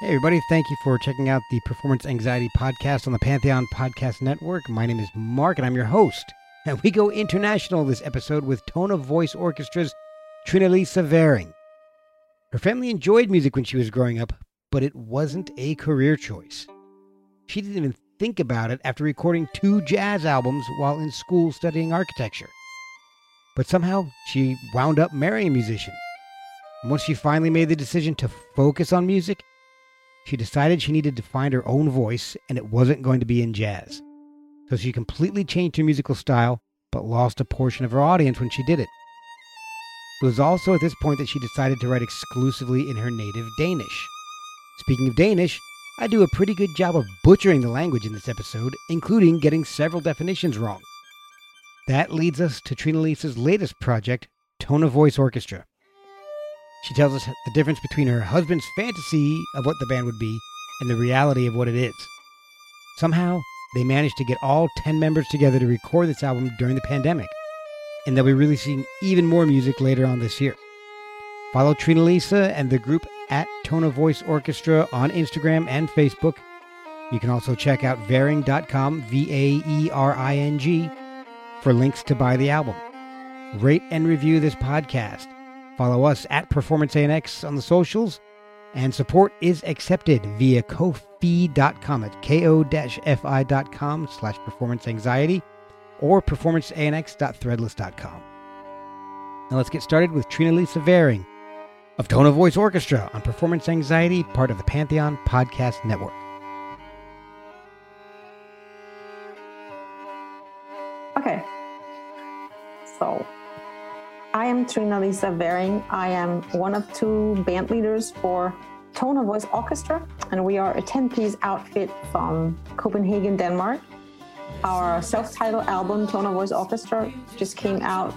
Hey, everybody. Thank you for checking out the Performance Anxiety Podcast on the Pantheon Podcast Network. My name is Mark, and I'm your host. And we go international this episode with Tone of Voice Orchestra's Trinelise Væring. Her family enjoyed music when she was growing up, but it wasn't a career choice. She didn't even think about it after recording two jazz albums while in school studying architecture. But somehow she wound up marrying a musician. And once she finally made the decision to focus on music, she decided she needed to find her own voice, and it wasn't going to be in jazz. So she completely changed her musical style, but lost a portion of her audience when she did it. It was also at this point that she decided to write exclusively in her native Danish. Speaking of Danish, I do a pretty good job of butchering the language in this episode, including getting several definitions wrong. That leads us to Trinelise's latest project, Tone of Voice Orchestra. She tells us the difference between her husband's fantasy of what the band would be and the reality of what it is. Somehow, they managed to get all 10 members together to record this album during the pandemic, and they'll be releasing even more music later on this year. Follow Trinelise and the group at Tone of Voice Orchestra on Instagram and Facebook. You can also check out vaering.com, V A E R I N G, for links to buy the album. Rate and review this podcast. Follow us at Performance ANX on the socials, and support is accepted via kofi.com at ko-fi.com slash performance anxiety or performanceanx.threadless.com. Now let's get started with Trinelise Væring of Tone of Voice Orchestra on Performance Anxiety, part of the Pantheon Podcast Network. Okay. So, I am Trinelise Væring. I am one of two band leaders for Tone of Voice Orchestra, and we are a 10 piece outfit from Copenhagen, Denmark. Our self titled album, Tone of Voice Orchestra, just came out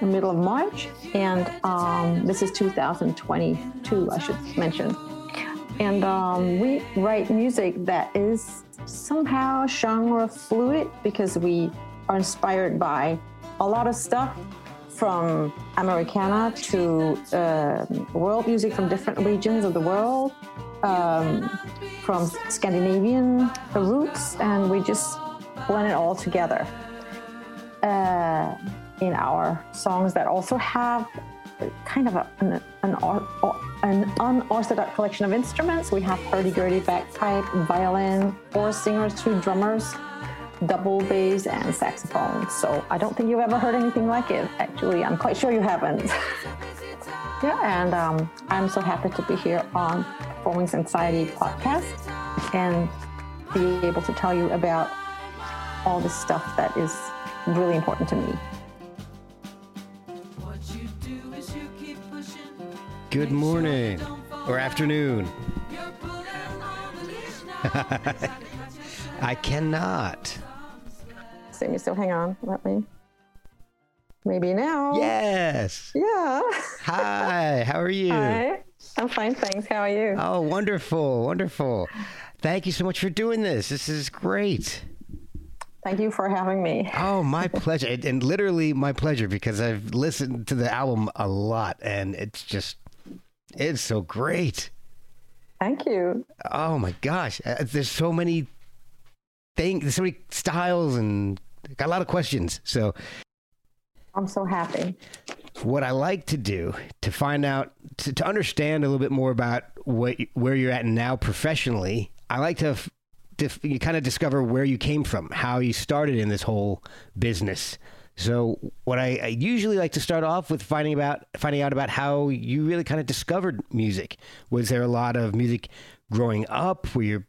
in the middle of March, and um, this is 2022, I should mention. And um, we write music that is somehow genre fluid because we are inspired by a lot of stuff from Americana to uh, world music from different regions of the world, um, from Scandinavian roots, and we just blend it all together uh, in our songs that also have kind of a, an, an, an, unorthodox collection of instruments. We have hurdy-gurdy bagpipe, violin, four singers, two drummers, double bass and saxophone. So I don't think you've ever heard anything like it. Actually, I'm quite sure you haven't. yeah, and um, I'm so happy to be here on Performance Anxiety podcast and be able to tell you about all the stuff that is really important to me. Good morning or afternoon. I cannot. Me still hang on. Let me. Maybe now. Yes. Yeah. Hi. How are you? Hi. I'm fine, thanks. How are you? Oh, wonderful, wonderful. Thank you so much for doing this. This is great. Thank you for having me. Oh, my pleasure. And, and literally my pleasure because I've listened to the album a lot and it's just, it's so great. Thank you. Oh my gosh. Uh, there's so many things, there's so many styles and got a lot of questions. So I'm so happy. what I like to do to find out to, to understand a little bit more about what where you're at now professionally. I like to, to you kind of discover where you came from, how you started in this whole business. So, what I, I, usually like to start off with finding about finding out about how you really kind of discovered music. Was there a lot of music growing up? Were you,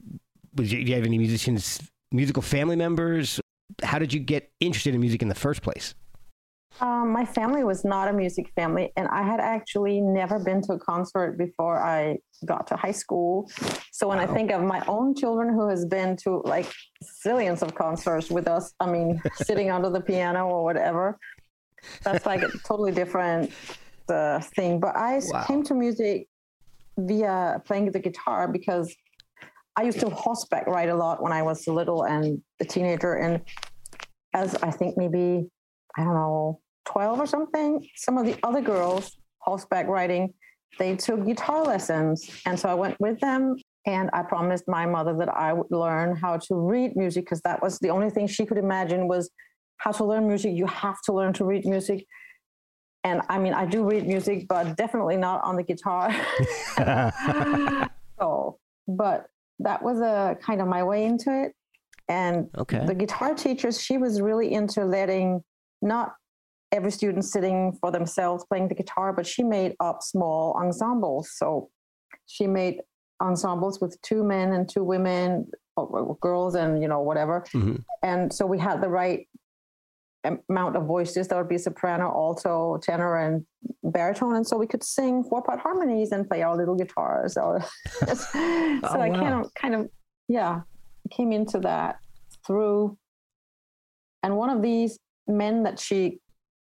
was you, do you have any musicians, musical family members? How did you get interested in music in the first place? Um, my family was not a music family, and I had actually never been to a concert before I got to high school. So when wow. I think of my own children who has been to like zillions of concerts with us, I mean, sitting under the piano or whatever, that's like a totally different uh, thing. But I wow. came to music via playing the guitar because I used to horseback ride a lot when I was little and a teenager, and as I think maybe I don't know 12 or something, some of the other girls, horseback riding, they took guitar lessons. And so I went with them and I promised my mother that I would learn how to read music because that was the only thing she could imagine was how to learn music. You have to learn to read music. And I mean, I do read music, but definitely not on the guitar. so, but that was a kind of my way into it. And okay. the guitar teacher, she was really into letting not every student sitting for themselves playing the guitar, but she made up small ensembles. So she made ensembles with two men and two women, or girls and you know whatever. Mm-hmm. And so we had the right amount of voices. There would be soprano, alto, tenor, and baritone, and so we could sing four-part harmonies and play our little guitars. So, so oh, I wow. kind of, kind of, yeah, came into that through. And one of these men that she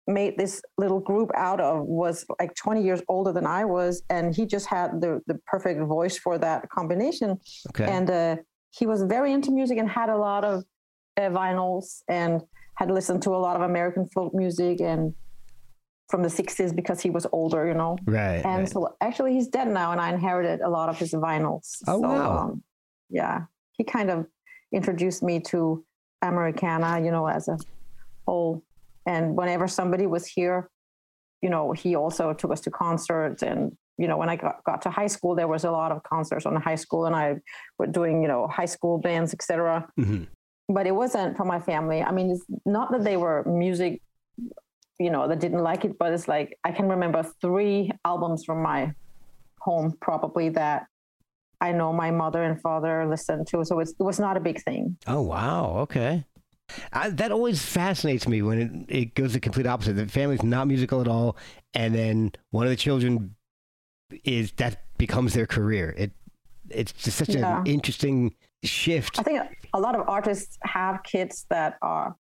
made this little group out of was like 20 years older than I was, and he just had the the perfect voice for that combination. Okay. And uh, he was very into music and had a lot of uh, vinyls and had listened to a lot of American folk music and from the 60s because he was older, you know. Right. And right. so actually he's dead now, and I inherited a lot of his vinyls. Oh so, wow. Um, yeah, he kind of introduced me to Americana, you know, as a whole and whenever somebody was here, you know, he also took us to concerts. And, you know, when I got, got to high school, there was a lot of concerts on the high school and I were doing, you know, high school bands, etc. Mm-hmm. But it wasn't for my family. I mean, it's not that they were music, you know, that didn't like it, but it's like I can remember three albums from my home probably that I know my mother and father listened to. So it was not a big thing. Oh, wow. Okay. I, that always fascinates me when it, it goes the complete opposite. The family's not musical at all, and then one of the children is that becomes their career. It it's just such yeah. an interesting shift. I think a lot of artists have kids that are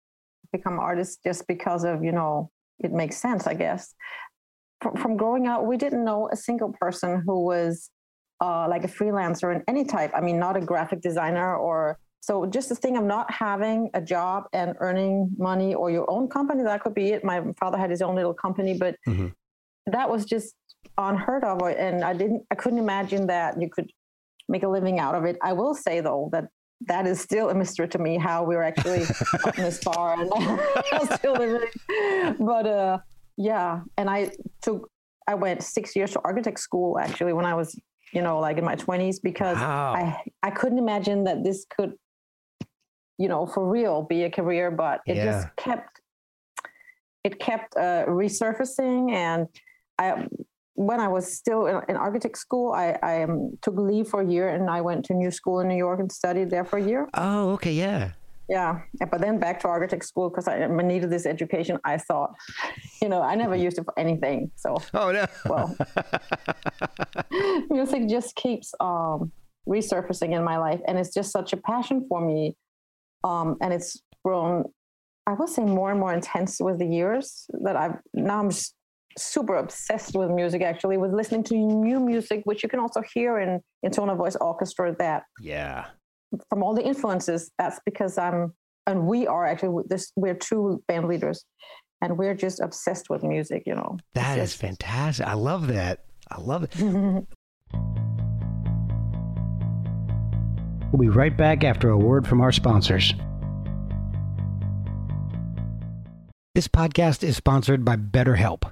become artists just because of you know it makes sense. I guess from, from growing up, we didn't know a single person who was uh, like a freelancer in any type. I mean, not a graphic designer or so just the thing of not having a job and earning money or your own company, that could be it. My father had his own little company, but mm-hmm. that was just unheard of. And I didn't, I couldn't imagine that you could make a living out of it. I will say though that that is still a mystery to me how we were actually up this far and still living. But uh, yeah, and I took, I went six years to architect school actually when I was you know like in my 20s because wow. I I couldn't imagine that this could you know for real be a career but it yeah. just kept it kept uh, resurfacing and i when i was still in, in architect school i i um, took leave for a year and i went to new school in new york and studied there for a year. Oh okay yeah. Yeah but then back to architect school because I needed this education i thought you know i never used it for anything so oh no. well. Music just keeps um resurfacing in my life and it's just such a passion for me um, and it's grown i will say more and more intense with the years that i've now i'm just super obsessed with music actually with listening to new music which you can also hear in in tone of voice orchestra that yeah. from all the influences that's because i'm and we are actually this we're two band leaders and we're just obsessed with music you know. That is fantastic. I love that. I love it. We'll be right back after a word from our sponsors. This podcast is sponsored by BetterHelp.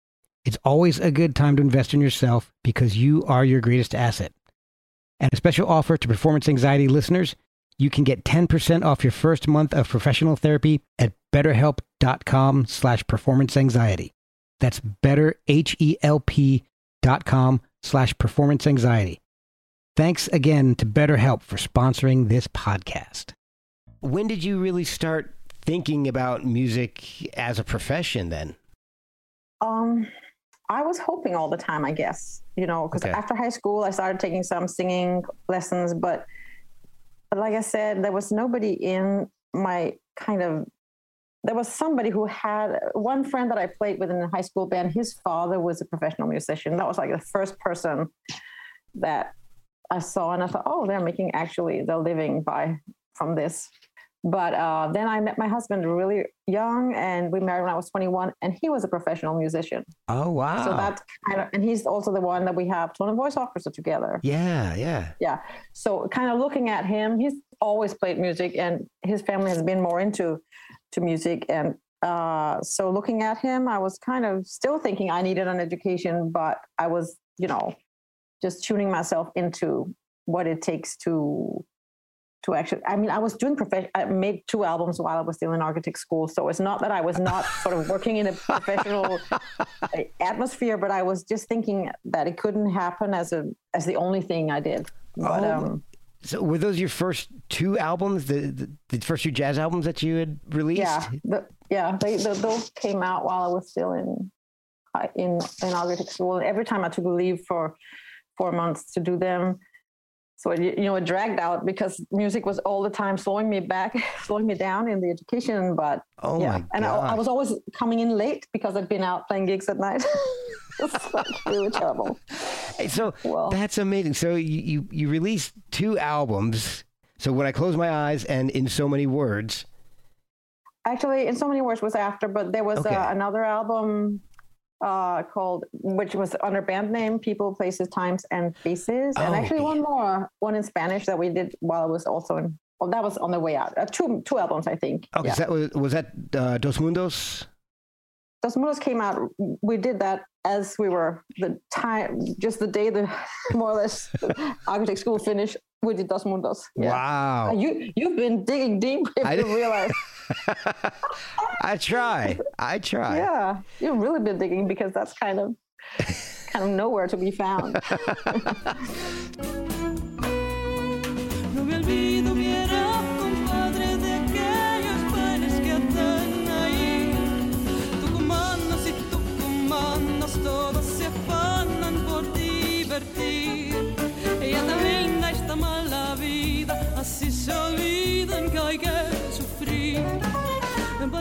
It's always a good time to invest in yourself because you are your greatest asset. And a special offer to performance anxiety listeners you can get 10% off your first month of professional therapy at betterhelp.com slash performance anxiety. That's betterhelp.com slash performance anxiety. Thanks again to BetterHelp for sponsoring this podcast. When did you really start thinking about music as a profession then? Um, I was hoping all the time, I guess, you know, because Okay. after high school, I started taking some singing lessons, but, but like I said, there was nobody in my kind of, there was somebody who had one friend that I played with in the high school band. His father was a professional musician. That was like the first person that I saw, and I thought, oh, they're making actually their living by from this. But uh, then I met my husband really young, and we married when I was 21, and he was a professional musician. Oh, wow. So that kind of, and he's also the one that we have tone of voice orchestra together. yeah, yeah. Yeah. So kind of looking at him, he's always played music, and his family has been more into to music. And uh, so looking at him, I was kind of still thinking I needed an education, but I was, you know, just tuning myself into what it takes to to actually i mean i was doing profession i made two albums while i was still in architect school. So it's not that i was not sort of working in a professional atmosphere but i was just thinking that it couldn't happen as a as the only thing i did. But Oh, um So were those your first two albums, the, the, the first two jazz albums that you had released? yeah the, yeah they, the, those came out while i was still in in in architect school. Every time i took a leave for four months to do them so it, you know it dragged out because music was all the time slowing me back slowing me down in the education but Oh yeah and I, I was always coming in late because i'd been out playing gigs at night it's like really terrible So Well- that's amazing. So you, you, you released two albums. So when I close my eyes and in so many words, actually in so many words was after but there was Okay. uh, another album uh, called which was under band name people places times and faces and Oh, actually yeah. one more one in spanish that we did while i was also in well that was on the way out uh, two two albums i think okay, yeah. so that was, was that uh, Dos Mundos? Dos Mundos came out. We did that as we were the time, just the day the more or less architect school finished. We did Dos Mundos. Yeah. Wow. You you've been digging deep if I you did- realize. I try. I try. Yeah, you've really been digging because that's kind of kind of nowhere to be found.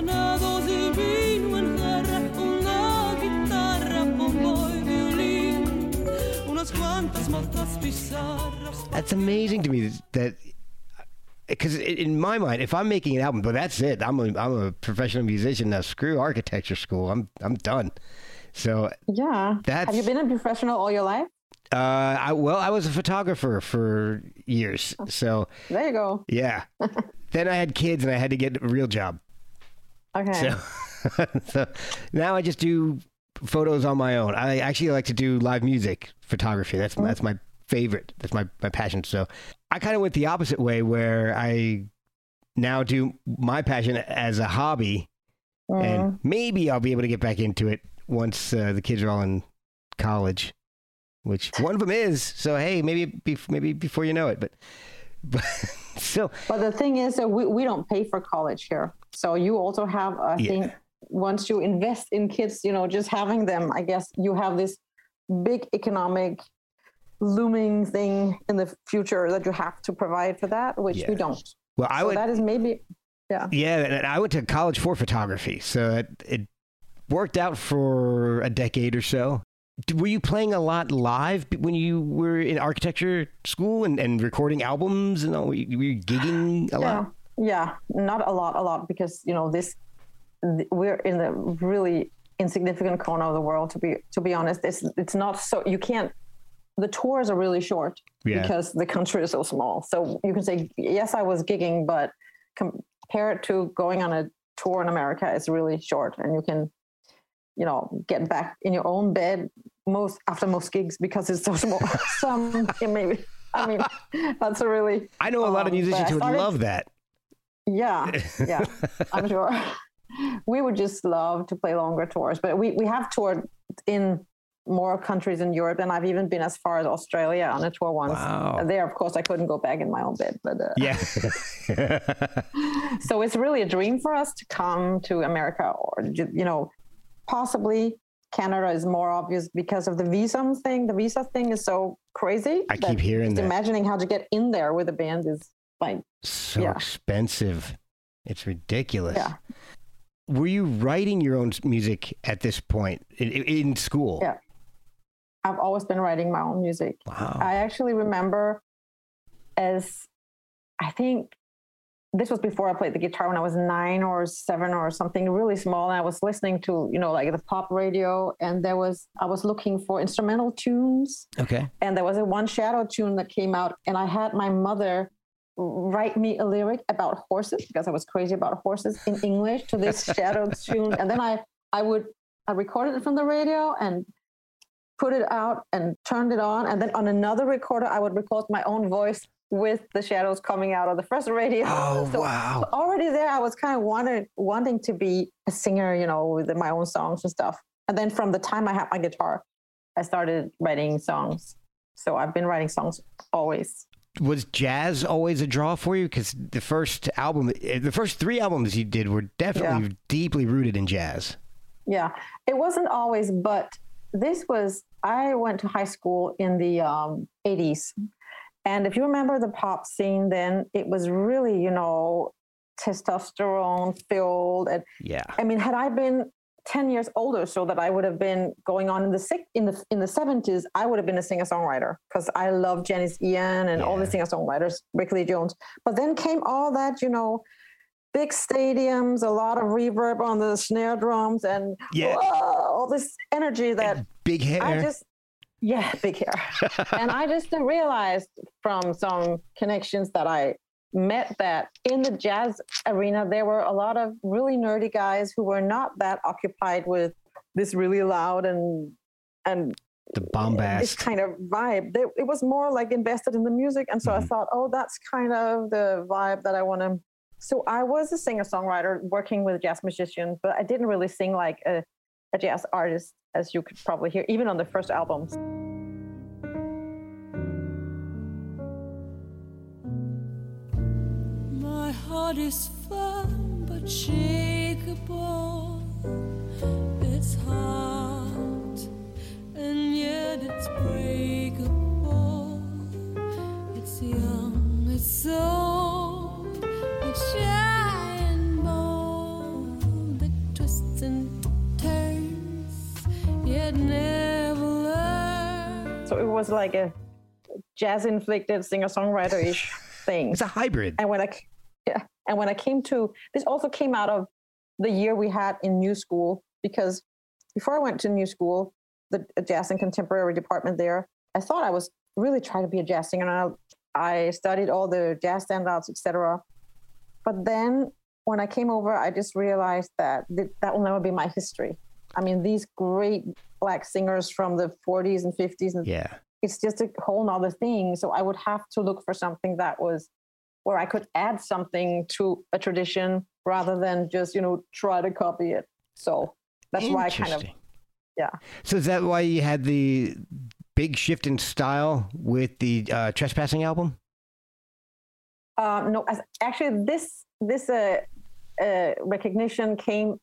Empanados y vino en jarra, una guitarra, bombo y violín. Unas cuantas maltas bizarras. That's amazing to me that because in my mind, if I'm making an album, but that's it. I'm a, I'm a professional musician now. Screw architecture school. I'm I'm done. So yeah. That's- Have you been a professional all your life? uh, I well, I was a photographer for years. So There you go. yeah. then I had kids and I had to get a real job. Okay. So, so now I just do photos on my own. I actually like to do live music photography. That's that's my favorite. That's my my passion. So I kind of went the opposite way where I now do my passion as a hobby, Mm. and maybe I'll be able to get back into it once uh, the kids are all in college. which one of them is. So hey, maybe maybe before you know it, but but so But the thing is that we, we don't pay for college here. So you also have, I Yeah. think, once you invest in kids, you know, just having them, I guess you have this big economic looming thing in the future that you have to provide for that, which Yeah. we don't. well, I so would that is maybe, yeah. yeah, and I went to college for photography, so it, it worked out for a decade or so. Were you playing a lot live when you were in architecture school and, and recording albums and all? Were you, were you gigging a Yeah, lot? yeah, not a lot, a lot, because you know this. th- We're in the really insignificant corner of the world. To be to be honest, it's it's not so you can't. The tours are really short Yeah. because the country is so small. So you can say yes, I was gigging, but compare it to going on a tour in America, it's really short, and you can, you know, get back in your own bed most after most gigs because it's so small. Some yeah, maybe. I mean, that's a really I know a lot of Um, but musicians who would started- love that. yeah, yeah, I'm sure. We would just love to play longer tours, but we, we have toured in more countries in Europe, and I've even been as far as Australia on a tour once. Wow. There, of course, I couldn't go back in my own bed, but uh, Yeah. so it's really a dream for us to come to America, or you know, possibly Canada is more obvious because of the visa thing. The visa thing is so crazy. I keep hearing just that. Imagining how to get in there with a band is like, so Yeah. expensive. It's ridiculous. yeah. Were you writing your own music at this point in, in in school? Yeah. I've always been writing my own music. Wow. I actually remember as I think this was before I played the guitar when I was nine or seven or something really small. And I was listening to, you know, like the pop radio. And there was, I was looking for instrumental tunes. okay. And there was a one shadow tune that came out. And I had my mother write me a lyric about horses because I was crazy about horses in English to this shadow tune. And then I, I would, I recorded it from the radio and put it out and turned it on. And then on another recorder, I would record my own voice with the shadows coming out of the first radio. Oh So wow. already there, I was kind of wanted, wanting to be a singer, you know, with my own songs and stuff. And then from the time I had my guitar, I started writing songs. So I've been writing songs always. Was jazz always a draw for you? Because the first album, eh, the first three albums you did were definitely deeply rooted in jazz. Yeah, it wasn't always, but this was. I went to high school in the um, 80s. And if you remember the pop scene then, it was really, you know, testosterone filled. And Yeah. I mean, had I been 10 years older, so that I would have been going on in the six, in the in the 70s, I would have been a singer-songwriter because I love Janis Ian and all the singer-songwriters, Rickie Lee Jones. But then came all that, you know, big stadiums, a lot of reverb on the snare drums, and Yeah. whoa, all this energy that Big hair. I just, yeah, big hair. and I just realized from some connections that I met that in the jazz arena, there were a lot of really nerdy guys who were not that occupied with this really loud and and the this bombast. kind of vibe. They, it was more like invested in the music, and so I Mhm. thought, oh, that's kind of the vibe that I want to. So I was a singer songwriter working with jazz musicians, but I didn't really sing like a, a jazz artist, as you could probably hear, even on the first albums. My heart is firm but shakeable. It's hard and yet it's breakable. It's young, it's old, it's shy So it was like a jazz inflected singer songwriter ish thing. It's a hybrid. and when I yeah, and when I came to this also came out of the year we had in New School because before I went to New School, the uh, jazz and contemporary department there, I thought I was really trying to be a jazz singer, and I, I studied all the jazz standouts, etc. But then when I came over, I just realized that th- that will never be my history. I mean, these great black singers from the 40s and 50s and Yeah. it's just a whole nother thing. So I would have to look for something that was where I could add something to a tradition rather than just, you know, try to copy it. So that's why I kind of yeah. So is that why you had the big shift in style with the uh, Trespassing album? Uh, no, actually, this this uh, uh, recognition came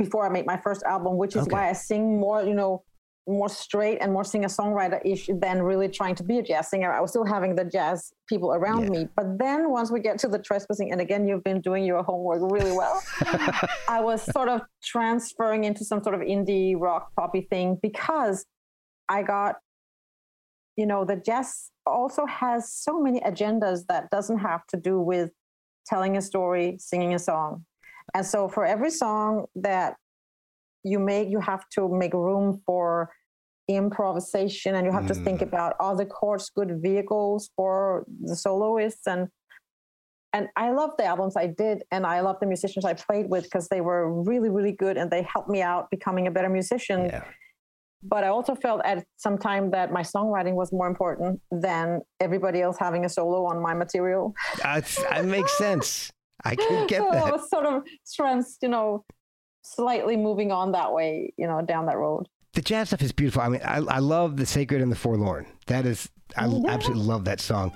before I made my first album, which is Okay. why I sing more, you know, more straight and more singer songwriter ish than really trying to be a jazz singer. I was still having the jazz people around Yeah. me, but then once we get to the trespassing, and again, you've been doing your homework really well. I was sort of transferring into some sort of indie rock poppy thing because I got, you know, the jazz also has so many agendas that doesn't have to do with telling a story, singing a song. And so for every song that you make, you have to make room for improvisation and you have to think Mm. about are the chords good vehicles for the soloists and and I love the albums I did, and I love the musicians I played with because they were really, really good, and they helped me out becoming a better musician. Yeah. But I also felt at some time that my songwriting was more important than everybody else having a solo on my material. That makes sense. I can get so I that. was sort of trans, you know, slightly moving on that way, you know, down that road. The jazz stuff is beautiful. I mean, I, I love the sacred and the forlorn. That is, I Yeah. absolutely love that song.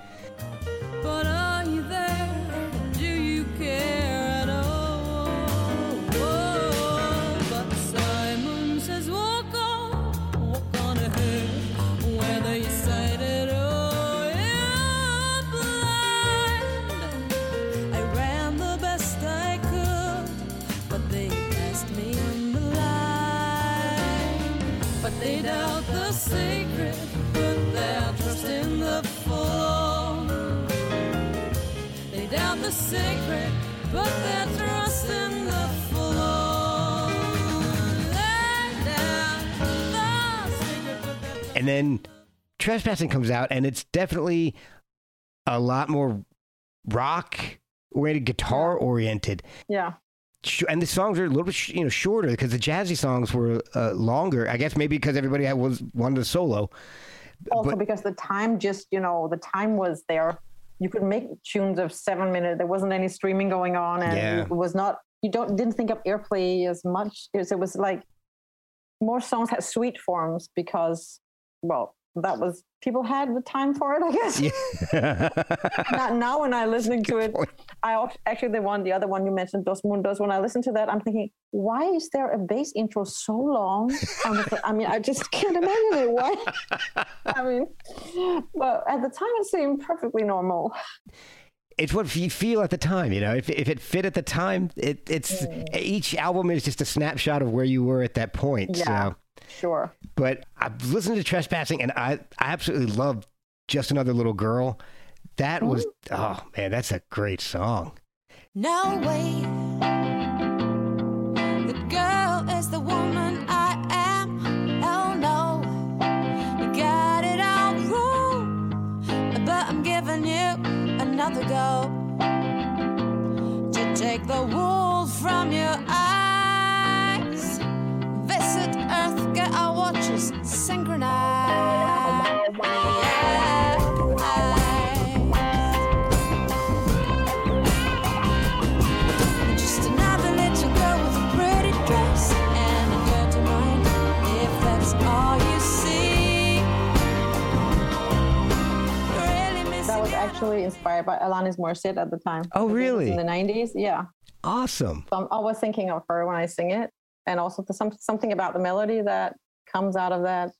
Sacred, put their trust in the forlorn. They doubt the sacred, put their trust And then Trespassing comes out, and it's definitely a lot more rock oriented, guitar oriented. Yeah. And the songs are a little bit, sh- you know, shorter because the jazzy songs were uh, longer. I guess maybe because everybody had, was wanted a solo. Also But- because the time just, you know, the time was there. You could make tunes of seven minutes. There wasn't any streaming going on, and Yeah. it was not. You don't didn't think of airplay as much. It was, it was like more songs had sweet forms because, well, that was people had the time for it. I guess. Yeah. Not now when I'm listening to it, point. I actually the one, the other one you mentioned, Dos Mundos. When I listen to that, I'm thinking, why is there a bass intro so long? I, I mean, I just can't imagine it. Why? I mean, but at the time, it seemed perfectly normal. it's what you feel at the time, you know. If, if it fit at the time, it, it's mm. each album is just a snapshot of where you were at that point. Yeah. So, Sure. but I've listened to Trespassing, and I I absolutely love Just Another Little Girl. That was oh man, that's a great song. Now wait. The girl is the woman our watches synchronized. Just another little girl with a pretty dress and a dirty mind. If that's all you see, really That was actually inspired by Alanis Morissette at the time. Oh, I think it was really? In the 90s, yeah. Awesome. So I'm always thinking of her when I sing it, and also the, some, something about the melody that comes out of that.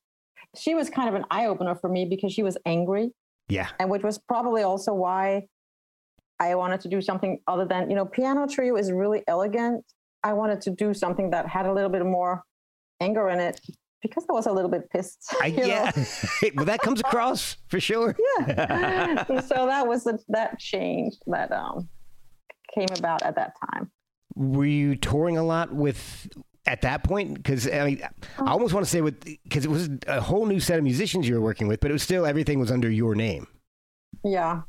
She was kind of an eye opener for me because she was angry, Yeah. and which was probably also why I wanted to do something other than you know piano trio is really elegant. I wanted to do something that had a little bit more anger in it because I was a little bit pissed. I, yeah. well, that comes across for sure. yeah. so that was the, that change that um came about at that time. Were you touring a lot with at that point? Because I, mean, I almost want to say with because it was a whole new set of musicians you were working with, but it was still everything was under your name. Yeah,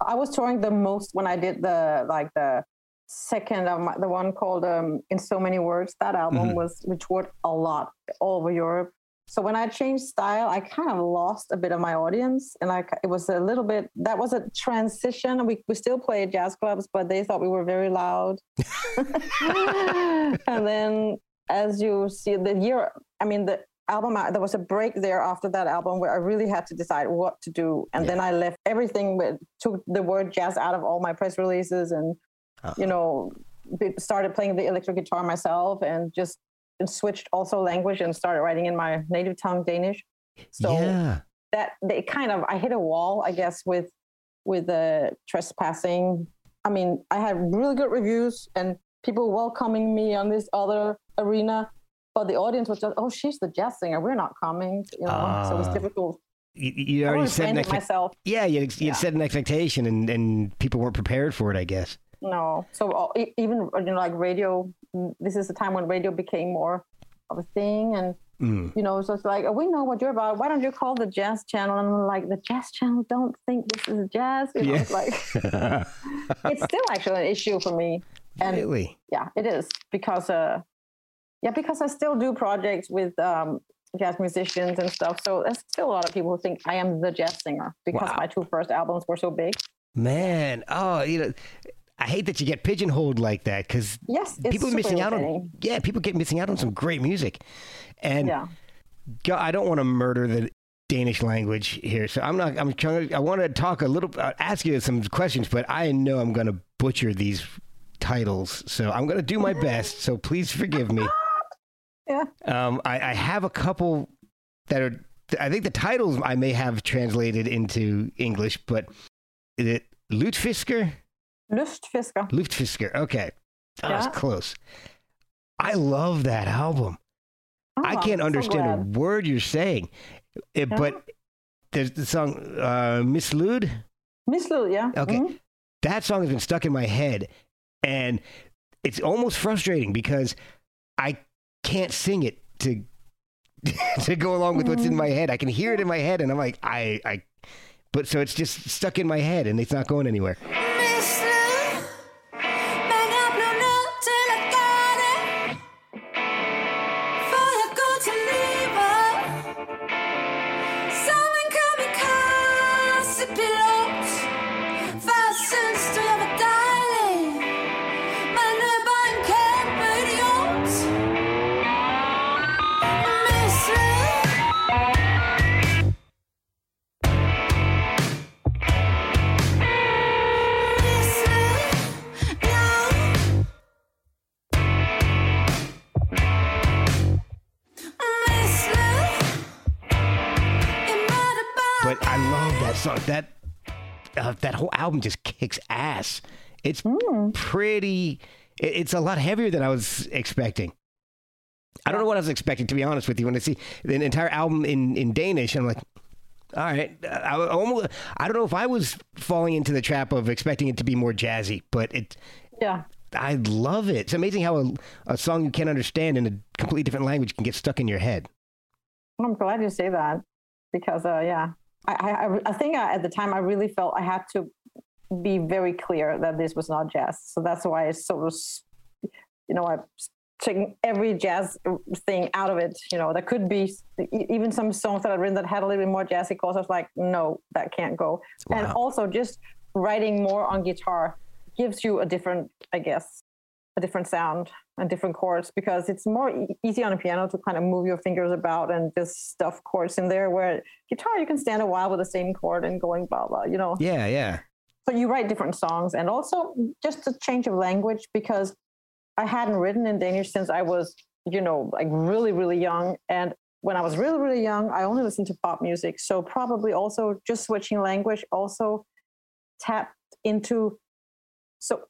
I was touring the most when I did the like the second of my, the one called um, "In So Many Words." That album Mhm. was we toured a lot all over Europe. So when I changed style, I kind of lost a bit of my audience, and like it was a little bit that was a transition. We we still played jazz clubs, but they thought we were very loud. and then as you see the year, I mean the album there was a break there after that album where I really had to decide what to do, and then I left everything, with, took the word jazz out of all my press releases, and Uh-huh. you know, started playing the electric guitar myself, and just and switched also language and started writing in my native tongue Danish. So yeah. that they kind of I hit a wall, I guess, with with the trespassing. I mean, I had really good reviews and people welcoming me on this other arena, but the audience was just, "Oh, she's the jazz singer. We're not coming," you know. so it was Ah. difficult. You, you already set an myself. Yeah, you you Yeah. set an expectation, and and people weren't prepared for it. I guess. No, so uh, even you know, like radio. mm, This is the time when radio became more of a thing, and Mm. you know, so it's like, oh, we know what you're about. Why don't you call the jazz channel? And I'm like, the jazz channel don't think this is jazz. You know, Yeah. it's like it's still actually an issue for me. And really? yeah, it is because uh, yeah, because I still do projects with um, jazz musicians and stuff. So there's still a lot of people who think I am the jazz singer because Wow. my two first albums were so big. Man, oh, you know, I hate that you get pigeonholed like that because Yes, people are missing out on. Yeah, people get missing out on some great music, and Yeah. go- I don't want to murder the Danish language here, so I'm not. I'm trying. I want to talk a little, uh, ask you some questions, but I know I'm going to butcher these titles, so I'm going to do my best. So please forgive me. Yeah. Um, I, I have a couple that are. I think the titles I may have translated into English, but is it Lutfisker? Lustfisker. Luftfisker. Okay. That was close. I love that album. I Oh, can't so understand a word you're saying. It, Yeah. But there's the song uh, Miss Lude. Miss Lude, yeah. Okay. Mhm. That song has been stuck in my head. And it's almost frustrating because I can't sing it to to go along with what's in my mm. head. I can hear it in my head and I'm like, I, I, but so it's just stuck in my head and it's not going anywhere. That. That uh, that whole album just kicks ass. It's pretty. it- It's a lot heavier than I was expecting. I don't know what I was expecting to be honest with you. When I see the entire album in in Danish, I'm like, all right. I, I almost. I don't know if I was falling into the trap of expecting it to be more jazzy, but it. Yeah. I love it. It's amazing how a, a song you can't understand in a completely different language can get stuck in your head. I'm glad you say that because, uh, yeah, I, I, I think I, at the time I really felt I had to be very clear that this was not jazz. So that's why I sort of, you know, I taking every jazz thing out of it. You know, there could be even some songs that I've written that had a little bit more jazzy chords. I was like, no, that can't go. And also just writing more on guitar gives you a different, I guess, a different sound and different chords because it's more e- easy on a piano to kind of move your fingers about and just stuff chords in there. Where guitar, you can stand a while with the same chord and going blah blah. You know, Yeah, yeah. so you write different songs and also just a change of language because I hadn't written in Danish since I was, you know, like really really young and. When I was really, really young, I only listened to pop music. So probably also just switching language also tapped into so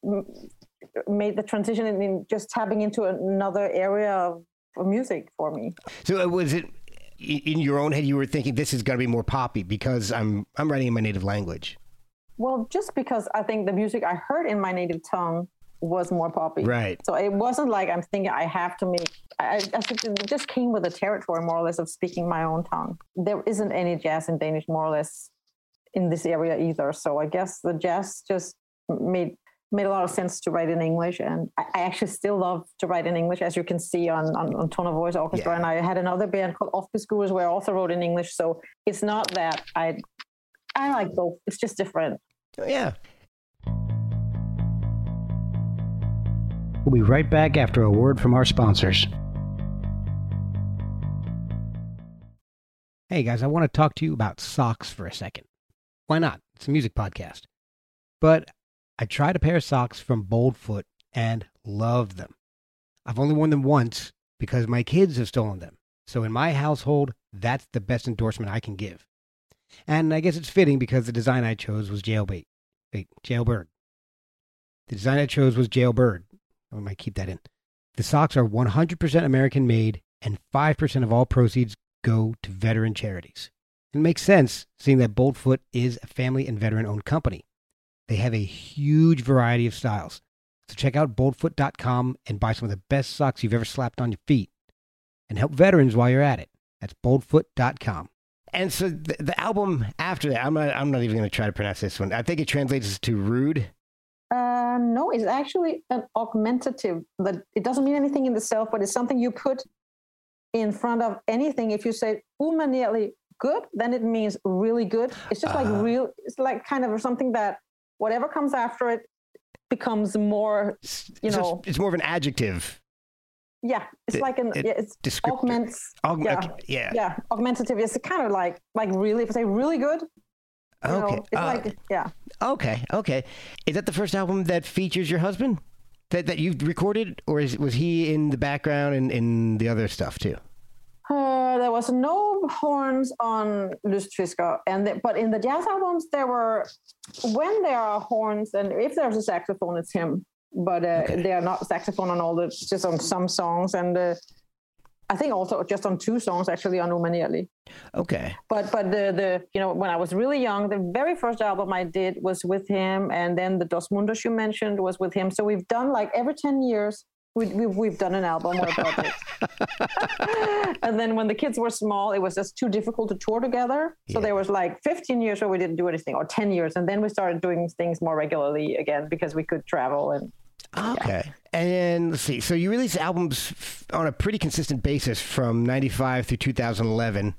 made the transition in- in just tapping into another area of music for me. So uh, was it in your own head? You were thinking this is going to be more poppy because I'm I'm writing in my native language. Well, just because I think the music I heard in my native tongue was more poppy. Right. So it wasn't like I'm thinking I have to make. I, I think it just came with the territory more or less of speaking my own tongue. There isn't any jazz in Danish more or less in this area either. So I guess the jazz just made made a lot of sense to write in English, and I, I actually still love to write in English, as you can see on on, on Tone of Voice Orchestra. Yeah. And I had another band called Off the Screws where I also wrote in English. So it's not that I I like both. It's just different. Oh, yeah. We'll be right back after a word from our sponsors. Hey guys, I want to talk to you about socks for a second. Why not? It's a music podcast. But I tried a pair of socks from Boldfoot and loved them. I've only worn them once because my kids have stolen them. So in my household, that's the best endorsement I can give. And I guess it's fitting because the design I chose was jailbait. Wait, jailbird. The design I chose was jailbird. I might keep that in. The socks are 100% American made, and 5% of all proceeds go to veteran charities. It makes sense, seeing that Boldfoot is a family and veteran owned company. They have a huge variety of styles. So check out boldfoot.com and buy some of the best socks you've ever slapped on your feet. And help veterans while you're at it. That's boldfoot.com. And so the, the album after that, I'm not, I'm not even going to try to pronounce this one. I think it translates to rude. Uh, no, it's actually an augmentative. That it doesn't mean anything in itself, but it's something you put in front of anything. If you say nearly good, then it means really good. It's just like Ah. real. It's like kind of something that whatever comes after it becomes more. You know, it's, it's more of an adjective. Yeah, it's It- like an it- yeah, it's augments. Aug- yeah, okay, yeah. yeah, augmentative. It's kind of like like really. If I say really good, you know, Okay. it's uh, like yeah. Okay, okay. Is that the first album that features your husband that that you've recorded, or is, was he in the background and in the other stuff too? Uh, there was no horns on Lustfisker, and the, but in the jazz albums there were when there are horns and if there's a saxophone, it's him. But uh, Okay. they are not saxophone on all the just on some songs, and uh, I think also just on two songs actually on Umanieli. Okay, But but the the you know when I was really young, the very first album I did was with him, and then the Dos Mundos you mentioned was with him. So we've done like every ten years. We, we, we've done an album or a project. and then when the kids were small, it was just too difficult to tour together. So Yeah. there was like 15 years where we didn't do anything, or 10 years. And then we started doing things more regularly again because we could travel. And okay. And let's see. So you released albums on a pretty consistent basis from '95 through 2011,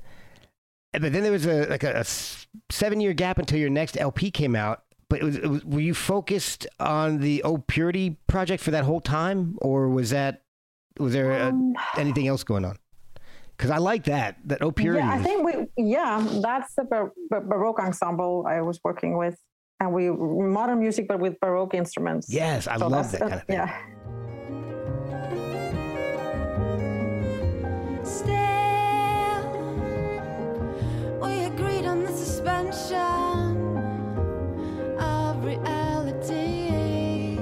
but then there was a like a seven-year gap until your next LP came out. But it was, it was, were you focused on the Oh Purity project for that whole time, or was that was there uh Um, anything else going on? Because I like that that Oh Purity. yeah, I think we, yeah, that's the Bar- Bar- Baroque ensemble I was working with. And we modern music, but with Baroque instruments. Yes, I So love that kind of thing. Yeah. Still, we agreed on the suspension of reality.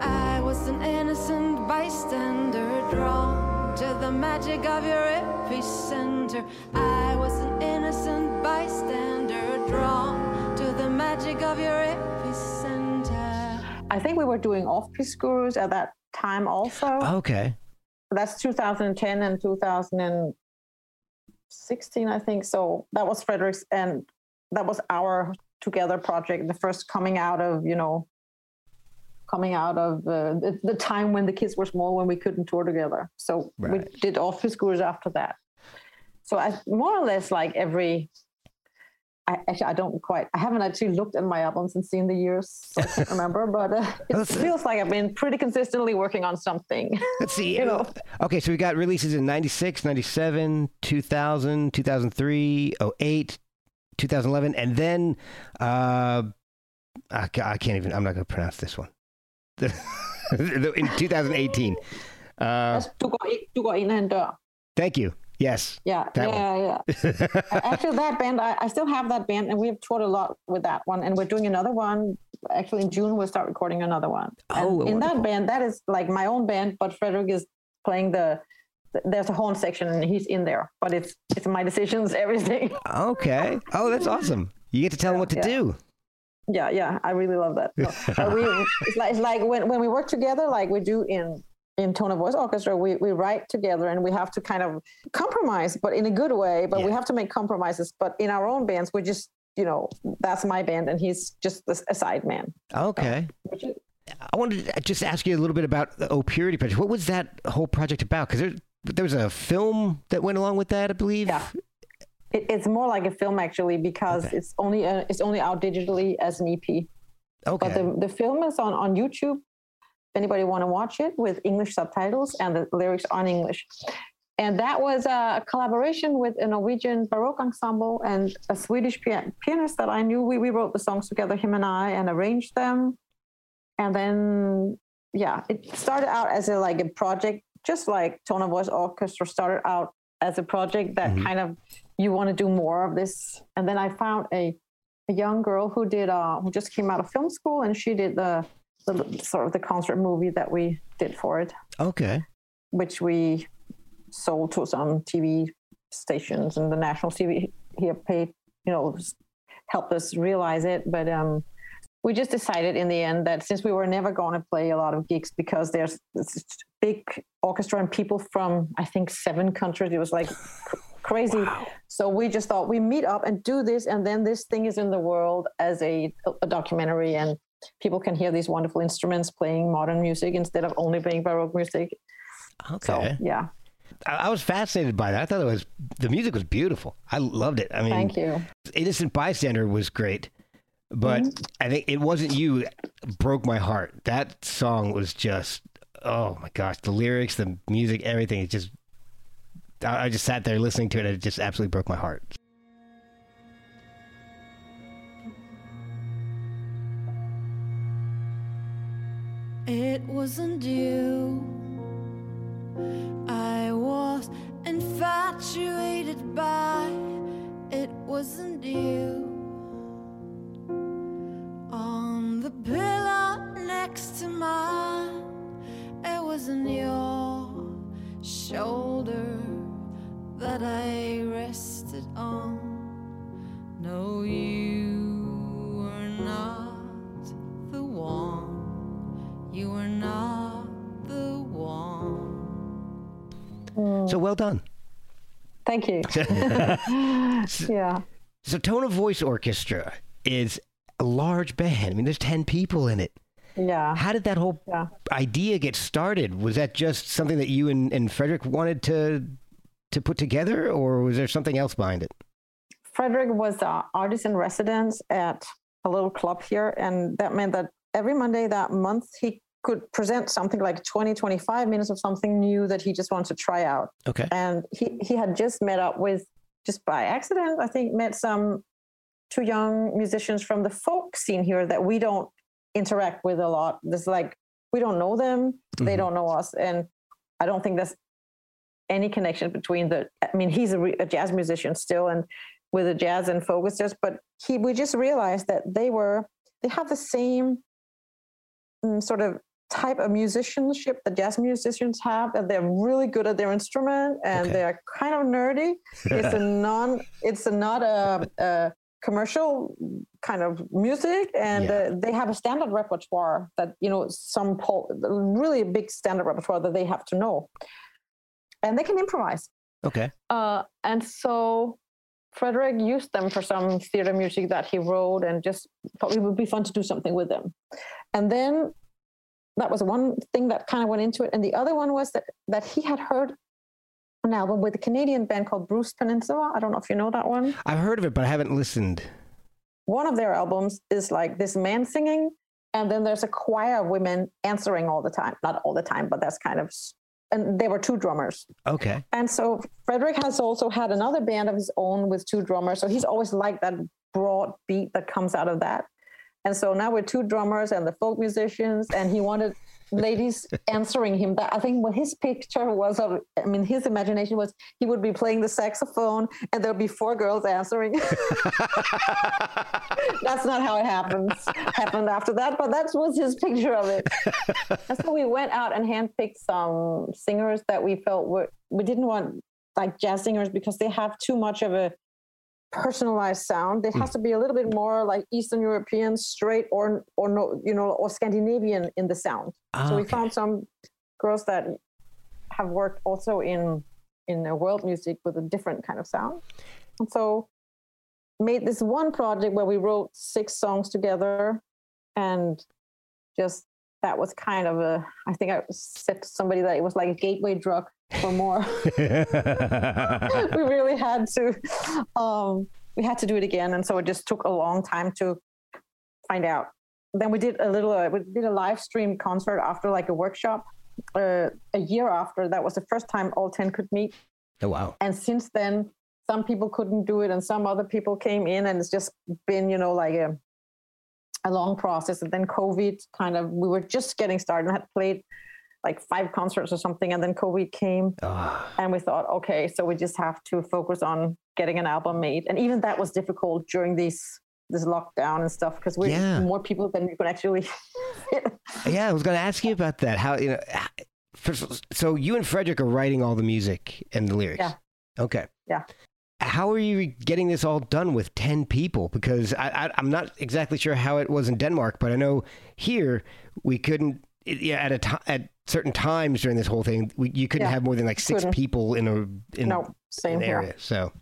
I was an innocent bystander drawn to the magic of your epicenter. I was an innocent bystander drawn to the magic of your epicenter. I think we were doing off-piece gurus at that time also. Okay. That's 2010 and 2016, I think. So that was Frederick's, and that was our together project, the first coming out of, you know, coming out of uh, the, the time when the kids were small, when we couldn't tour together. So we Right. did office gurus after that. So I more or less like every. I, actually, I don't quite. I haven't actually looked at my albums and seen the years, so I can't remember. But uh, it That's- feels like I've been pretty consistently working on something. Let's see. You know. Okay, so we got releases in 96, 97, 2000, 2003, 08, 2011, and then uh, I, I can't even, I'm not going to pronounce this one. in 2018. Uh, That's du går, ind- du går ind ad en dør. thank you. Yes. Yeah, That yeah, yeah. Actually, that band, I, I still have that band, and we've toured a lot with that one. And we're doing another one. Actually, in June, we'll start recording another one. Oh, and Oh, in wonderful. that band, that is like my own band, but Frederick is playing the. There's a horn section, and he's in there. But it's it's my decisions, everything. okay. Oh, that's awesome. You get to tell them what to Yeah. do. yeah, yeah, I really love that. So, but we, it's like it's like when, when we work together, like we do in in Tone of Voice Orchestra, we, we write together and we have to kind of compromise, but in a good way. But we have to make compromises. But in our own bands, we just you know that's my band and he's just a side man. Okay. Is, I wanted to just ask you a little bit about the Oh Purity project. What was that whole project about? Because there, there was a film that went along with that, I believe. Yeah. it, it's more like a film actually because Okay. it's only uh it's only out digitally as an EP. Okay. But the, the film is on, on YouTube. Anybody want to watch it with English subtitles and the lyrics on English. And that was a collaboration with a Norwegian Baroque ensemble and a Swedish pian- pianist that I knew. We, we wrote the songs together, him and I, and arranged them. And then, yeah, it started out as a like a project, just like Tone of Voice Orchestra started out as a project that Mhm. kind of you want to do more of this. And then I found a, a young girl who did uh, who just came out of film school, and she did the, the sort of the concert movie that we did for it Okay. which we sold to some TV stations and the national TV here paid, you know, helped us realize it. But um, we just decided in the end that since we were never going to play a lot of gigs because there's this big orchestra and people from I think seven countries, it was like cr- crazy. So we just thought we meet up and do this, and then this thing is in the world as a, a documentary and. People can hear these wonderful instruments playing modern music instead of only playing baroque music. Okay. So yeah, I, was fascinated by that. I thought it was the music was beautiful. I loved it. I mean, thank you. Innocent Bystander was great, but Mm-hmm. I think it wasn't you broke my heart. That song was just oh my gosh, the lyrics, the music, everything. It just I I just sat there listening to it and it just absolutely broke my heart. It wasn't you. I was infatuated by. It wasn't you. On the pillow next to mine, it wasn't your shoulder that I rested on. No, you You were not the one. Mm. So well done. Thank you. yeah. So Tone of Voice Orchestra is a large band. I mean, there's ten people in it. Yeah. How did that whole Yeah. idea get started? Was that just something that you and, and Frederick wanted to to put together, or was there something else behind it? Frederick was the artist in residence at a little club here. And that meant that every Monday that month, he could present something like 20, 25 minutes of something new that he just wants to try out. Okay. And he, he had just met up with, just by accident, I think, met some two young musicians from the folk scene here that we don't interact with a lot. There's like, we don't know them, they Mhm. don't know us. And I don't think there's any connection between the, I mean, he's a, re, a jazz musician still and with the jazz and folk, just, but he, we just realized that they were, they have the same mm, sort of type of musicianship that jazz musicians have that they're really good at their instrument and Okay. they're kind of nerdy it's a non it's a not a, a commercial kind of music and Yeah. uh, they have a standard repertoire that you know some pol- really big standard repertoire that they have to know and they can improvise Okay. uh, and so Frederick used them for some theater music that he wrote and just thought it would be fun to do something with them. And then that was one thing that kind of went into it. And the other one was that, that he had heard an album with a Canadian band called Bruce Peninsula. I don't know if you know that one. I've heard of it, but I haven't listened. One of their albums is like this man singing, and then there's a choir of women answering all the time. Not all the time, but that's kind of. And they were two drummers. Okay. And so Frederick has also had another band of his own with two drummers. So he's always liked that broad beat that comes out of that. And so now we're two drummers and the folk musicians, and he wanted ladies answering him. That I think what his picture was of, I mean, his imagination was he would be playing the saxophone and there'll be four girls answering. That's not how it happens. Happened after that, but that was his picture of it. and so we went out and handpicked some singers that we felt were we didn't want like jazz singers because they have too much of a personalized sound. It hmm. has to be a little bit more like Eastern European, straight or or no, you know, or Scandinavian in the sound. Ah, so we Okay. found some girls that have worked also in in world music with a different kind of sound. And so made this one project where we wrote six songs together and just that was kind of a I think I said to somebody that it was like a gateway drug for more. we really had to um we had to do it again and so it just took a long time to find out then we did a little uh, we did a live stream concert after like a workshop uh, a year after that was the first time all 10 could meet Oh wow. and since then some people couldn't do it and some other people came in and it's just been you know like a a long process and then covid kind of we were just getting started and had played like five concerts or something and then covid came Ah, and we thought okay so we just have to focus on getting an album made and even that was difficult during these this lockdown and stuff because we Yeah. more people than we could actually yeah, I was going to ask you about that. How you know? First, so you and Frederick are writing all the music and the lyrics. Yeah. Okay. Yeah. How are you getting this all done with ten people? Because I, I, I'm not exactly sure how it was in Denmark, but I know here we couldn't. Yeah, at a ti at certain times during this whole thing, we, you couldn't Yeah, have more than like six couldn't. people in a in no same an here area. So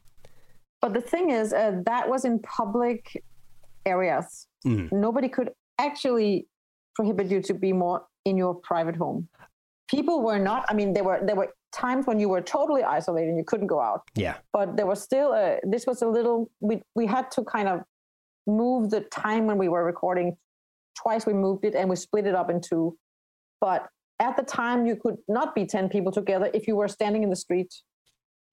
but the thing is uh, that was in public areas Mm. nobody could actually prohibit you to be more in your private home people were not i mean there were there were times when you were totally isolated and you couldn't go out. Yeah, but there was still a this was a little we we had to kind of move the time when we were recording. Twice we moved it and we split it up in two. But at the time you could not be 10 people together if you were standing in the street.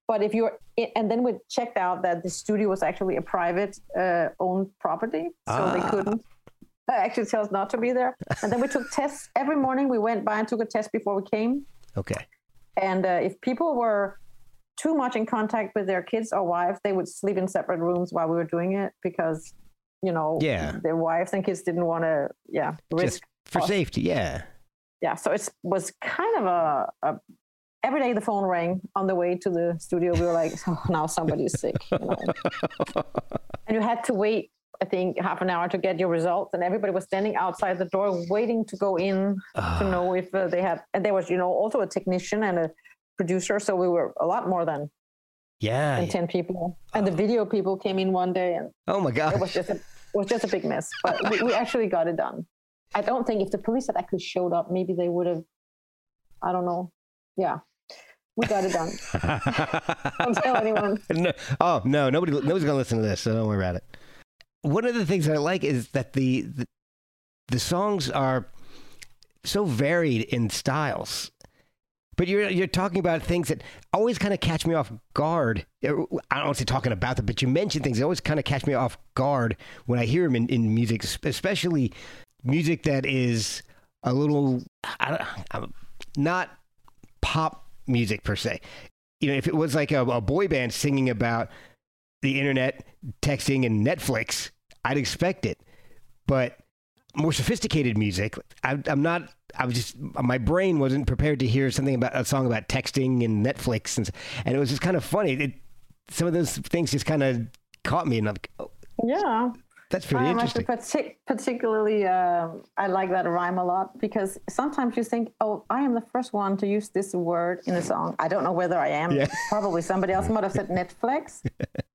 But if you're and then we checked out that the studio was actually a private uh, owned property so they Ah. couldn't uh, actually tell us not to be there and then we took tests every morning we went by and took a test before we came okay, and uh, if people were too much in contact with their kids or wives, they would sleep in separate rooms while we were doing it because, you know, Yeah. their wives and kids didn't want to, yeah, risk. just for us. safety. Yeah. Yeah, so it was kind of a, a. Every day the phone rang on the way to the studio. We were like, oh, now somebody's sick. You know? and you had to wait, I think, half an hour to get your results. And everybody was standing outside the door waiting to go in Ah. to know if uh, they had and there was you know also a technician and a producer so we were a lot more than, yeah. than 10 people and the video people came in one day and Oh my god, it was just a, it was just a big mess but we, we actually got it done i don't think if the police had actually showed up maybe they would have i don't know yeah we got it done don't tell anyone no, oh no, nobody, nobody's gonna listen to this, so don't worry about it. One of the things I like is that the the, the songs are so varied in styles, but you're you're talking about things that always kind of catch me off guard. Uh, I don't want to say talking about them, but you mention things that always kind of catch me off guard when I hear them in, in music, especially music that is a little not pop music per se. You know, if it was like a, a boy band singing about the internet, texting, and Netflix, I'd expect it. But more sophisticated music, I, I'm not. I was just my brain wasn't prepared to hear something about a song about texting and Netflix, and and it was just kind of funny. It, some of those things just kind of caught me, and I'm like, oh, yeah that's pretty I'm interesting. partic- particularly, um, I like that rhyme a lot because sometimes you think, oh, I am the first one to use this word in a song. I don't know whether I am. Yeah. Probably somebody else might have said Netflix.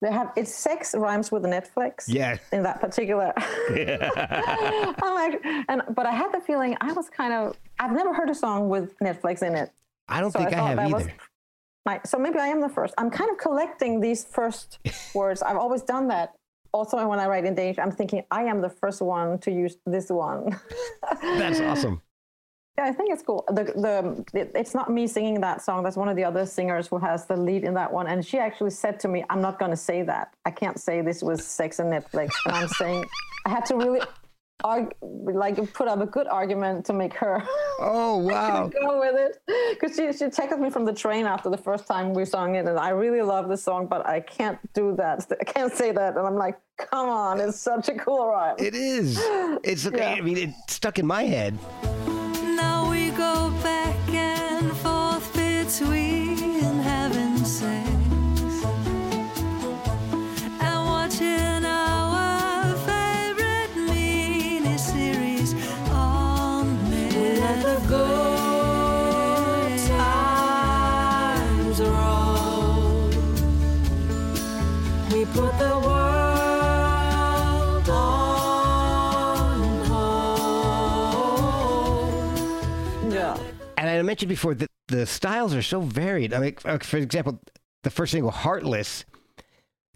they have it's sex rhymes with Netflix. Yeah. In that particular. I'm like, and but I had the feeling I was kind of I've never heard a song with Netflix in it. I don't So think I, thought have either. was Right. So maybe I am the first. I'm kind of collecting these first words. I've always done that. Also, when I write in Danish, I'm thinking I am the first one to use this one. That's awesome. yeah, I think it's cool. The the it, it's not me singing that song. That's one of the other singers who has the lead in that one. And she actually said to me, "I'm not going to say that. I can't say this was sex and Netflix." And I'm saying I had to really. Argue, like put up a good argument to make her Oh wow! go with it because she, she texted me from the train after the first time we sung it and i really love this song but i can't do that i can't say that and i'm like come on it's such a cool rhyme It is. It's. Yeah. I mean, it stuck in my head. Now we go mentioned before that the styles are so varied. I mean, uh, for example, the first single, "Heartless,"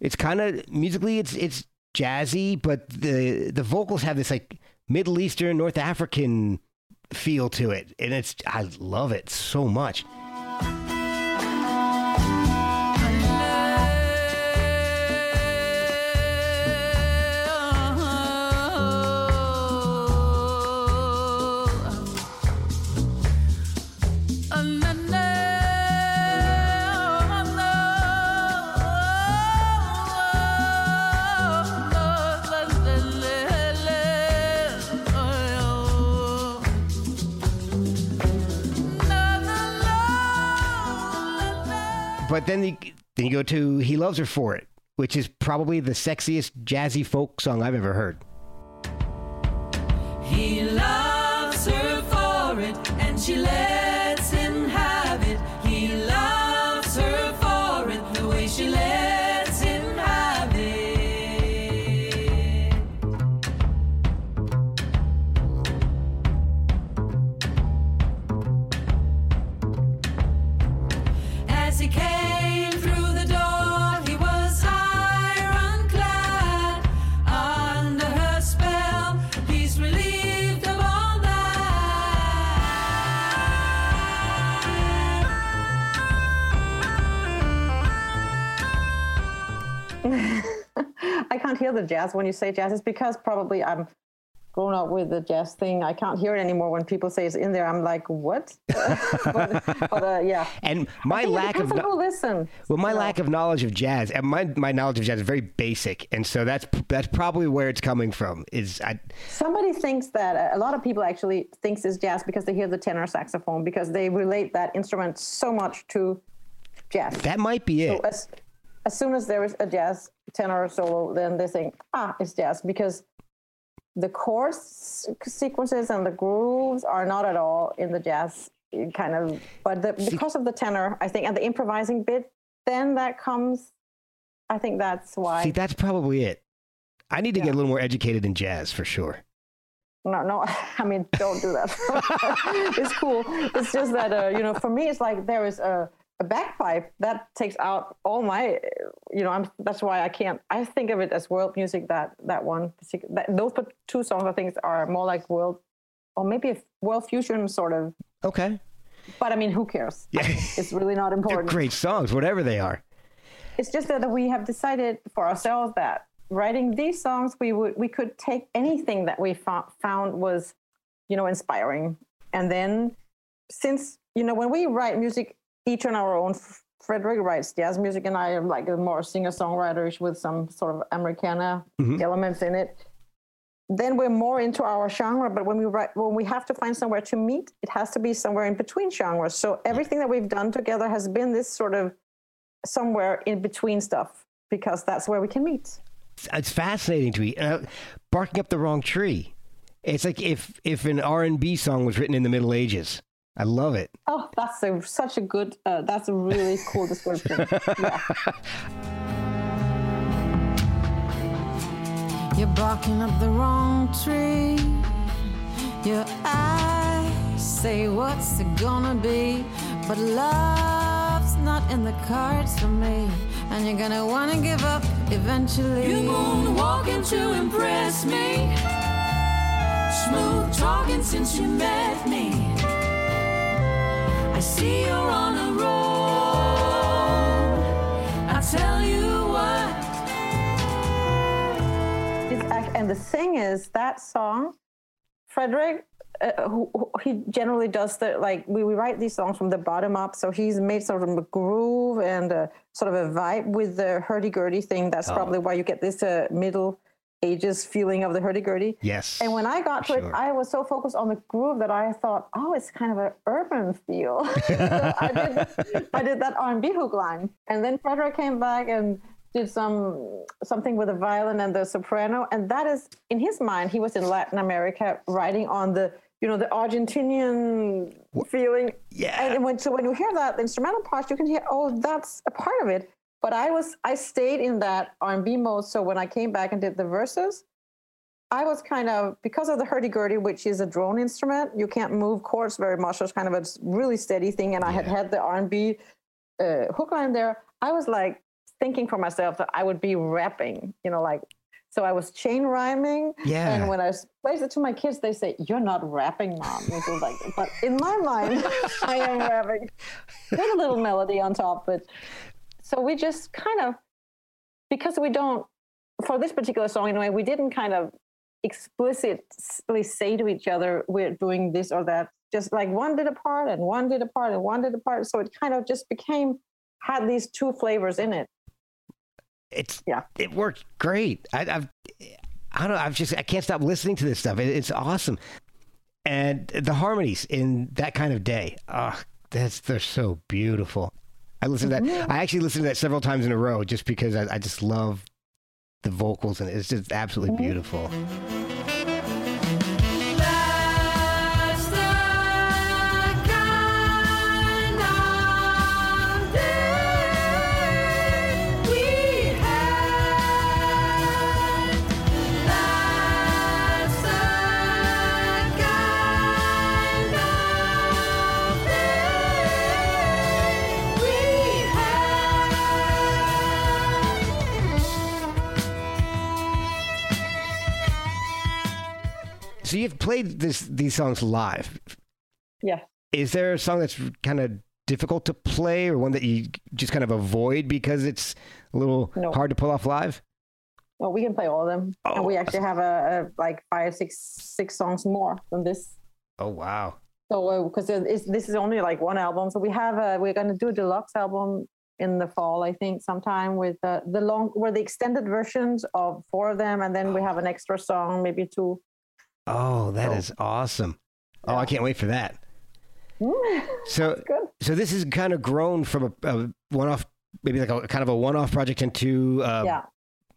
it's kind of musically, it's it's jazzy, but the the vocals have this like Middle Eastern, North African feel to it, and it's I love it so much. But then you, then you go to He Loves Her For It, which is probably the sexiest jazzy folk song I've ever heard. He loves her for it, and she can't hear the jazz when you say jazz. It's because probably I'm grown up with the jazz thing. I can't hear it anymore when people say it's in there. I'm like, what? but but uh, yeah. And my I think it lack of depends on kno- who listen. well, my lack of knowledge of jazz, and my my knowledge of jazz is very basic, and so that's that's probably where it's coming from. Is I Somebody thinks that a lot of people actually thinks it's jazz because they hear the tenor saxophone because they relate that instrument so much to jazz. that might be it. So as, as soon as there is a jazz tenor solo, then they think, ah, it's jazz because the chorus sequences and the grooves are not at all in the jazz kind of, but the, because of the tenor, I think, and the improvising bit, then that comes. I think that's why. See, that's probably it. I need to Yeah. get a little more educated in jazz for sure. No, no, I mean, don't do that. it's cool. It's just that, uh, you know, for me, it's like there is a, a bagpipe that takes out all my, you know, I'm, that's why I can't, I think of it as world music, that, that one, particular, that, those two songs I think are more like world, or maybe a world fusion sort of, Okay, but I mean, who cares? Yeah. It's really not important. great songs, whatever they are. It's just that we have decided for ourselves that writing these songs, we would we could take anything that we fo- found was, you know, inspiring, and then since you know when we write music each on our own, Frederick writes jazz music, and I am like a more singer songwriterish with some sort of Americana elements in it. Then we're more into our genre, but when we write, when we have to find somewhere to meet, it has to be somewhere in between genres. So everything that we've done together has been this sort of somewhere in between stuff because that's where we can meet. It's, it's fascinating to me. Uh, barking up the wrong tree. It's like if if an R and B song was written in the Middle Ages. I love it. Oh, that's a, such a good. Uh, that's a really cool description. Yeah. You're barking up the wrong tree. Your eyes say what's it gonna be, but love's not in the cards for me, and you're gonna wanna give up eventually. You're moonwalking to impress me, smooth talking since you met me. I see you're on a roll. I tell you what. And the thing is, that song, Frederick, uh, who, who- he generally does the like we, we write these songs from the bottom up. So he's made sort of a groove and a, sort of a vibe with the hurdy gurdy thing. That's probably why you get this uh, middle ages feeling of the hurdy gurdy. Yes. And when I got to for it. I was so focused on the groove that I thought, oh, it's kind of an urban feel. so I did, I did that R&B hook line, and then Frederick came back and did some something with the violin and the soprano, and that is in his mind. He was in Latin America, writing on the you know the Argentinian feeling. Yeah. And when so when you hear that instrumental part, you can hear, oh, that's a part of it. But I was I stayed in that R&B mode. So when I came back and did the verses, I was kind of because of the hurdy-gurdy, which is a drone instrument. You can't move chords very much. So it's kind of a really steady thing. And I had had the R&B uh, hook line there. I was like thinking for myself that I would be rapping, you know, like So I was chain rhyming. Yeah. And when I explained it to my kids, they say, You're not rapping, mom. Which is like, but in my mind, I am rapping with a little melody on top. But so we just kind of, because we don't, for this particular song anyway, we didn't kind of explicitly say to each other, We're doing this or that. Just like one did a part and one did a part and one did a part. So it kind of just became, had these two flavors in it. It's Yeah. it worked great. I, I've I don't know. I've just I can't stop listening to this stuff. It, it's awesome, and the harmonies in that kind of day. Ah, that's they're so beautiful. I listen to that. I actually listened to that several times in a row just because I, I just love the vocals and it's just absolutely mm-hmm. beautiful. So you've played this these songs live. Yeah. Is there a song that's kind of difficult to play, or one that you just kind of avoid because it's a little No. hard to pull off live? Well, we can play all of them, Oh, and we actually have a, a like five, six, six songs more than this. Oh wow! So because it's this is only like one album, so we have a we're going to do a deluxe album in the fall, I think, sometime with uh, the long where the extended versions of four of them, and then we have an extra song, maybe two. Oh, that So- is awesome. Oh, I can't wait for that. So, so this is kind of grown from a, a one-off, maybe like a kind of a one-off project into uh, yeah,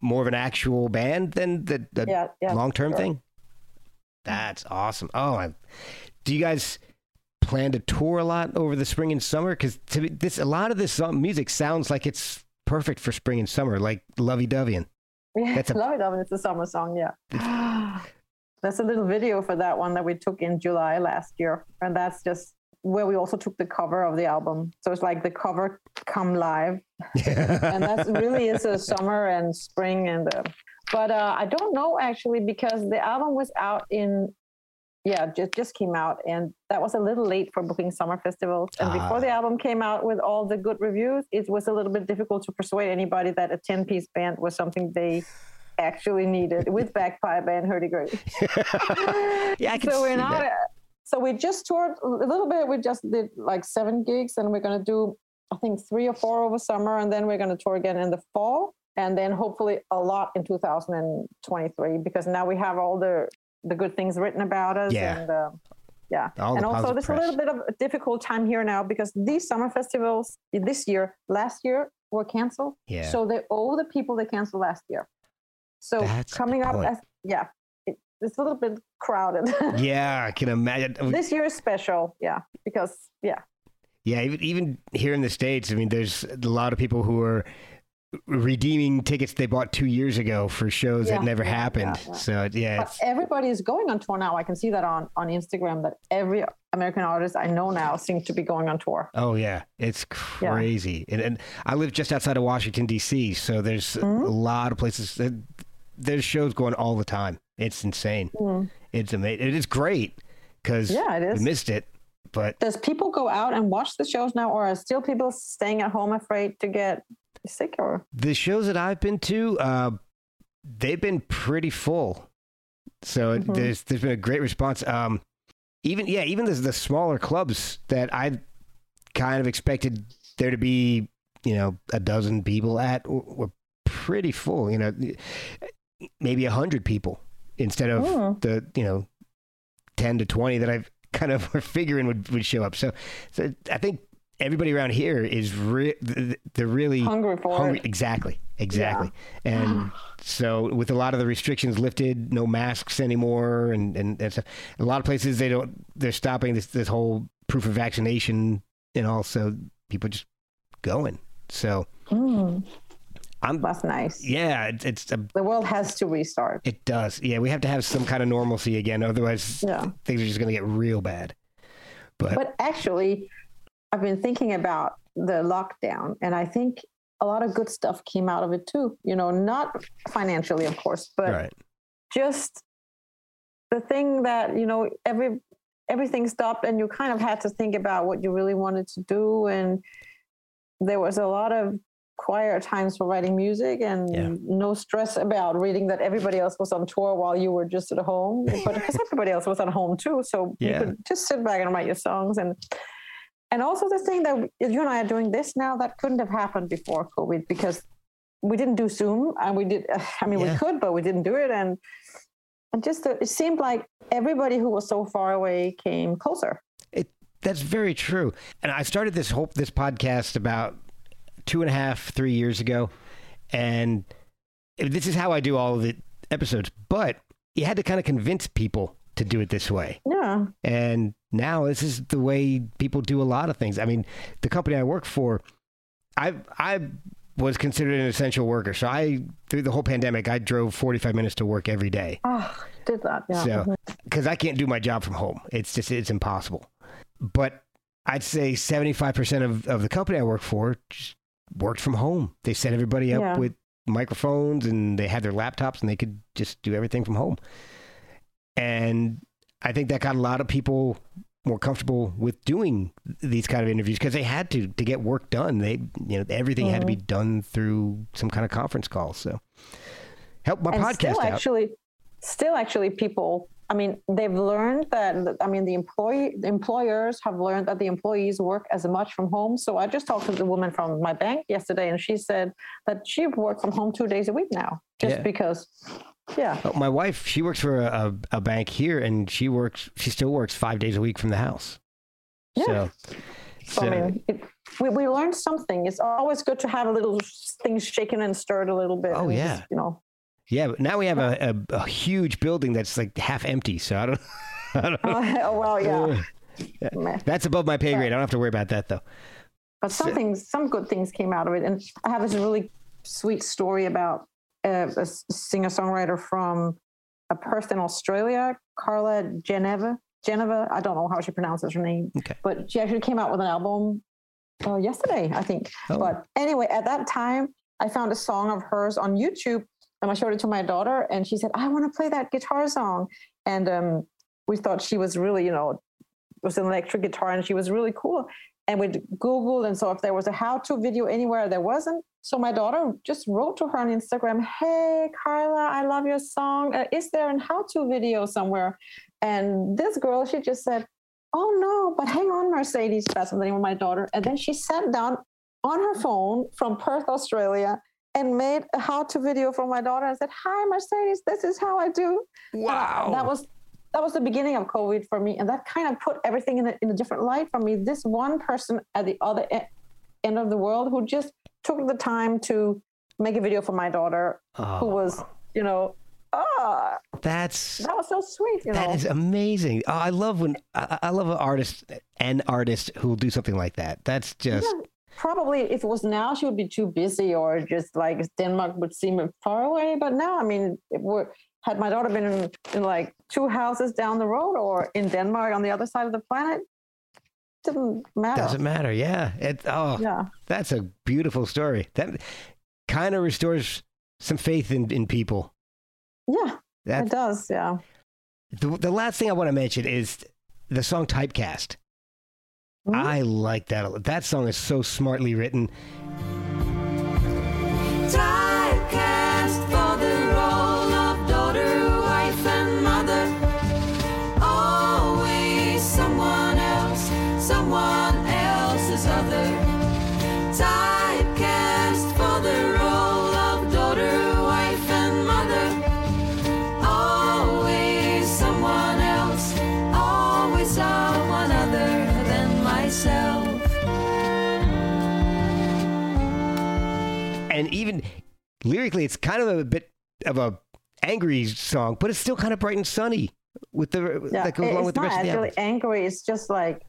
more of an actual band than the, the yeah, yeah. long-term sure. thing. That's awesome. Oh, I, do you guys plan to tour a lot over the spring and summer? Because this a lot of this music sounds like it's perfect for spring and summer, like "Lovey Dovey." Yeah, That's a- love it, love it. It's a summer song. Yeah. That's a little video for that one that we took in July last year, and that's just where we also took the cover of the album. So it's like the cover come live, and that really is a summer and spring and. Uh, but uh, I don't know actually because the album was out in. Yeah, just just came out, and that was a little late for booking summer festivals. And Ah. before the album came out with all the good reviews, it was a little bit difficult to persuade anybody that a ten-piece band was something they actually needed with bagpipe and hurdy-gurdy. yeah, I can so see we're not. that. So we just toured a little bit. We just did like seven gigs, and we're gonna do I think three or four over summer, and then we're gonna tour again in the fall, and then hopefully a lot in 2023 because now we have all the the good things written about us. Yeah. And, uh, yeah. All the and also, there's press. a little bit of a difficult time here now because these summer festivals this year, last year, were canceled. Yeah. So they owe the people they canceled last year. So That's coming up, as, yeah, it, it's a little bit crowded. yeah, I can imagine. this year is special, yeah, because yeah, Yeah, even even here in the states, I mean, there's a lot of people who are redeeming tickets they bought two years ago for shows Yeah, that never happened. yeah, yeah. So yeah, everybody is going on tour now. I can see that on on Instagram that every American artist I know now seems to be going on tour. oh yeah, it's crazy. And, and I live just outside of Washington D.C., so there's Mm-hmm. a lot of places. There's shows going all the time. It's insane. It's amazing. It is great because Mm. Yeah, it is. missed it, but Does people go out and watch the shows now, or are still people staying at home afraid to get sick? Or the shows that I've been to, uh, they've been pretty full. So Mhm. there's there's been a great response. Um, even yeah, even the the smaller clubs that I kind of expected there to be, you know, a dozen people at were pretty full. You know, maybe a hundred people instead of Mm. the you know ten to twenty that I've kind of were figuring would would show up. So, so I think everybody around here is re- th- they're really hungry for hungry it? exactly exactly and so with a lot of the restrictions lifted no masks anymore and, and and stuff a lot of places they don't they're stopping this this whole proof of vaccination and also people just going so Mm, i'm that's nice. yeah it's, it's a, The world has to restart. it does yeah we have to have some kind of normalcy again otherwise Yeah. things are just going to get real bad but, But actually, I've been thinking about the lockdown, and I think a lot of good stuff came out of it too. You know, not financially, of course, but right. just the thing that you know every everything stopped and you kind of had to think about what you really wanted to do and there was a lot of quiet times for writing music and Yeah. no stress about reading that everybody else was on tour while you were just at home but because everybody else was at home too so Yeah. you could just sit back and write your songs and and also the thing that you and I are doing this now that couldn't have happened before COVID because we didn't do Zoom and we did I mean Yeah. we could but we didn't do it and and just it seemed like everybody who was so far away came closer. It, that's very true. And I started this hope this podcast about two and a half, three years ago, and this is how I do all of the episodes. But you had to kind of convince people to do it this way. Yeah. And now this is the way people do a lot of things. I mean, the company I work for, I I was considered an essential worker. So I through the whole pandemic, I drove 45 minutes to work every day. Oh, did that. Yeah. So, mm-hmm. because I can't do my job from home, it's just it's impossible. But I'd say seventy five percent of of the company I work for just worked from home. They set everybody up Yeah. with microphones and they had their laptops and they could just do everything from home. And I think that got a lot of people more comfortable with doing these kind of interviews because they had to to get work done. They you know everything had to be mm-hmm. done through some kind of conference call. So help my and podcast still out. actually still actually people i mean they've learned that i mean the employee the employers have learned that the employees work as much from home so i just talked to the woman from my bank yesterday and she said that she worked from home two days a week now just Yeah. because yeah Oh, my wife, she works for a, a, bank here, and she works. She still works five days a week from the house. Yeah. So, so, i mean it, we, we learned something it's always good to have a little things shaken and stirred a little bit Oh, yeah. just, you know yeah, but now we have a, a, a huge building that's like half empty. So I don't. I don't know. oh well yeah. That's above my pay grade. I don't have to worry about that though. but some things, some good things came out of it. And I have this really sweet story about uh, a singer songwriter from a Perth in Australia, Carla Geneve. Geneve, I don't know how she pronounces her name, Okay. but she actually came out with an album uh, yesterday, I think. Oh. But anyway, at that time, I found a song of hers on YouTube, and I showed it to my daughter, and she said, "I want to play that guitar song." And um, we thought she was really, you know, was an electric guitar, and she was really cool. And we Googled and saw if there was a how-to video anywhere. There wasn't. So my daughter just wrote to her on Instagram, "Hey, Carla, I love your song. Uh, is there an how-to video somewhere?" And this girl, she just said, "Oh no, but hang on, Mercedes." That's the name of my daughter. And then she sat down on her phone from Perth, Australia, and made a how-to video for my daughter and said, "Hi, Mercedes. This is how I do." Wow. That was that was the beginning of COVID for me, and that kind of put everything in a, in a different light for me. This one person at the other end of the world who just took the time to make a video for my daughter, who Oh, was, you know, ah, that's that was so sweet. You that know, is amazing. Oh, I love when I, I love an artist, an artist who will do something like that. That's just Yeah, probably if it was now, she would be too busy, or just like Denmark would seem far away. But now, I mean, it were, had my daughter been in, in like two houses down the road, or in Denmark on the other side of the planet, didn't matter. doesn't matter. Yeah. It, oh, Yeah. that's a beautiful story. That kind of restores some faith in, in people. Yeah, That's it does. Yeah. the, the last thing I want to mention is the song Typecast. I like that. That song is so smartly written. Typecast And even lyrically, it's kind of a bit of a angry song, but it's still kind of bright and sunny with the Yeah. that goes along with the rest of the actually album. angry. It's just like,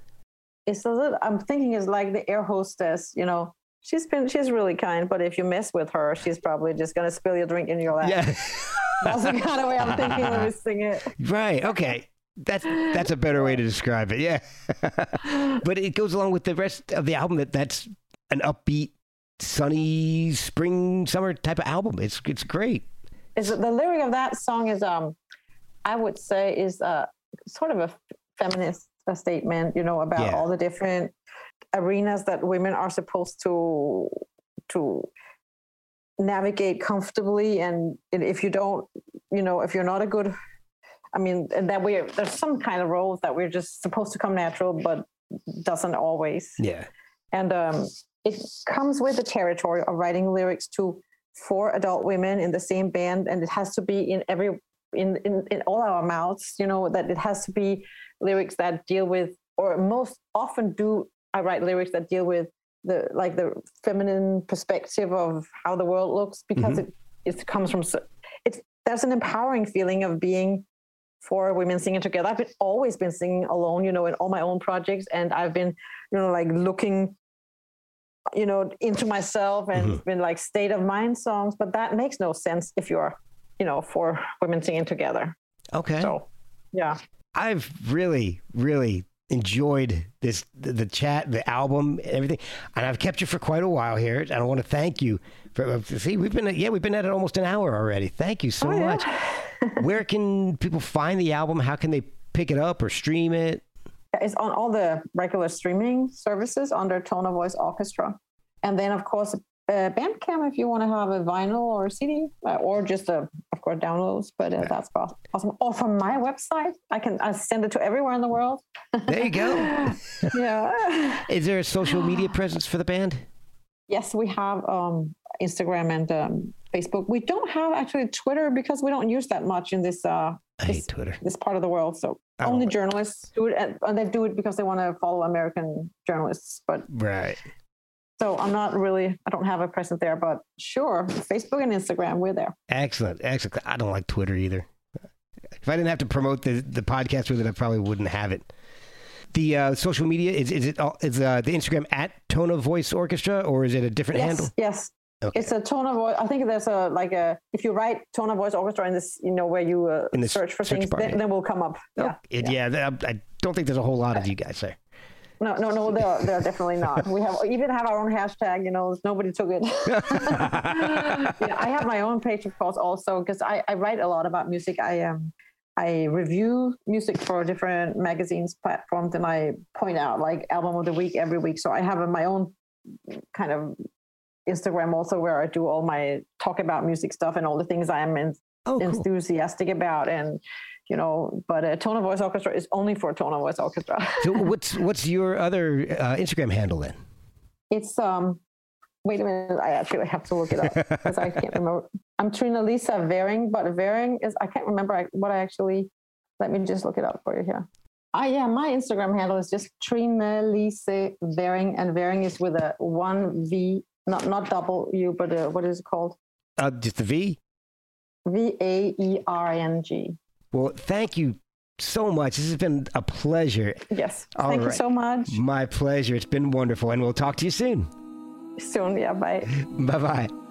it's a little, I'm thinking it's like the air hostess, you know. She's been, she's really kind, but if you mess with her, she's probably just going to spill your drink in your lap. Yeah. That's the kind of way I'm thinking when we sing it. right. Okay. That's that's a better way to describe it. Yeah. but it goes along with the rest of the album that that's an upbeat sunny spring summer type of album. It's it's great. Is the lyric of that song is um, I would say is uh sort of a feminist statement. You know about Yeah. all the different arenas that women are supposed to to navigate comfortably, and if you don't, you know, if you're not a good I mean, and that we there's some kind of roles that we're just supposed to come natural, but doesn't always. Yeah. And um, it comes with the territory of writing lyrics to four adult women in the same band, and it has to be in every in in, in all our mouths. You know that it has to be lyrics that deal with, or most often do I write lyrics that deal with the like the feminine perspective of how the world looks because mm-hmm. it it comes from it's there's an empowering feeling of being four women singing together. I've been always been singing alone, you know, in all my own projects, and I've been, you know, like looking, you know, into myself and it's been like state of mind songs. But that makes no sense if you're, you know, four women singing together. Okay. So, yeah, I've really, really enjoyed this the, the chat, the album, everything, and I've kept you for quite a while here. And I want to thank you for uh, see we've been yeah we've been at it almost an hour already. Thank you so Oh, yeah. much. Where can people find the album? How can they pick it up or stream it? It's on all the regular streaming services under Tone of Voice Orchestra, and then of course. Uh, Bandcamp, if you want to have a vinyl or a CD, uh, or just a, of course, downloads. But uh, that's awesome. Or from my website, I can I send it to everywhere in the world. There you go. yeah. Is there a social media presence for the band? Yes, we have um, Instagram and um, Facebook. We don't have actually Twitter because we don't use that much in this uh, I this, hate Twitter. this part of the world. So only journalists do it, and, and they do it because they want to follow American journalists. But Right. so I'm not really. I don't have a presence there. But sure, Facebook and Instagram, we're there. Excellent. Excellent. I don't like Twitter either. If I didn't have to promote the, the podcast with it, I probably wouldn't have it. The uh, social media is is it all, is uh, the Instagram at Tone of Voice Orchestra or is it a different Yes, handle? yes. Okay. It's a tone of voice. I think there's a like a if you write tone of voice orchestra in this, you know, where you uh, In the search for search things, bar, then, yeah. then will come up. Yeah. It- yeah, th- I don't think there's a whole lot of you guys there. No, no, no, they're, they're definitely not. We have even have our own hashtag. You know, nobody took it. yeah, I have my own page, of course, also because I, I write a lot about music. I um I review music for different magazines, platforms, and I point out like album of the week every week. So I have a, my own kind of Instagram also where I do all my talk about music stuff and all the things I'm in, Oh, cool. enthusiastic about and. You know, but a Tone of Voice Orchestra is only for Tone of Voice Orchestra. So what's what's your other uh, Instagram handle then? It's um. Wait a minute. I actually have to look it up because I can't remember. I'm Trinelise Væring, but Væring is I can't remember what I actually. Let me just look it up for you here. Ah, yeah, my Instagram handle is just Trina Lisa Varing, and Væring is with a one V, not not double U, but uh, what is it called? Uh, just the V. V A E R N G. Well, thank you so much. This has been a pleasure. Yes. All Thank you so much. My pleasure. It's been wonderful, and we'll talk to you soon. Soon, yeah. Bye. Bye bye.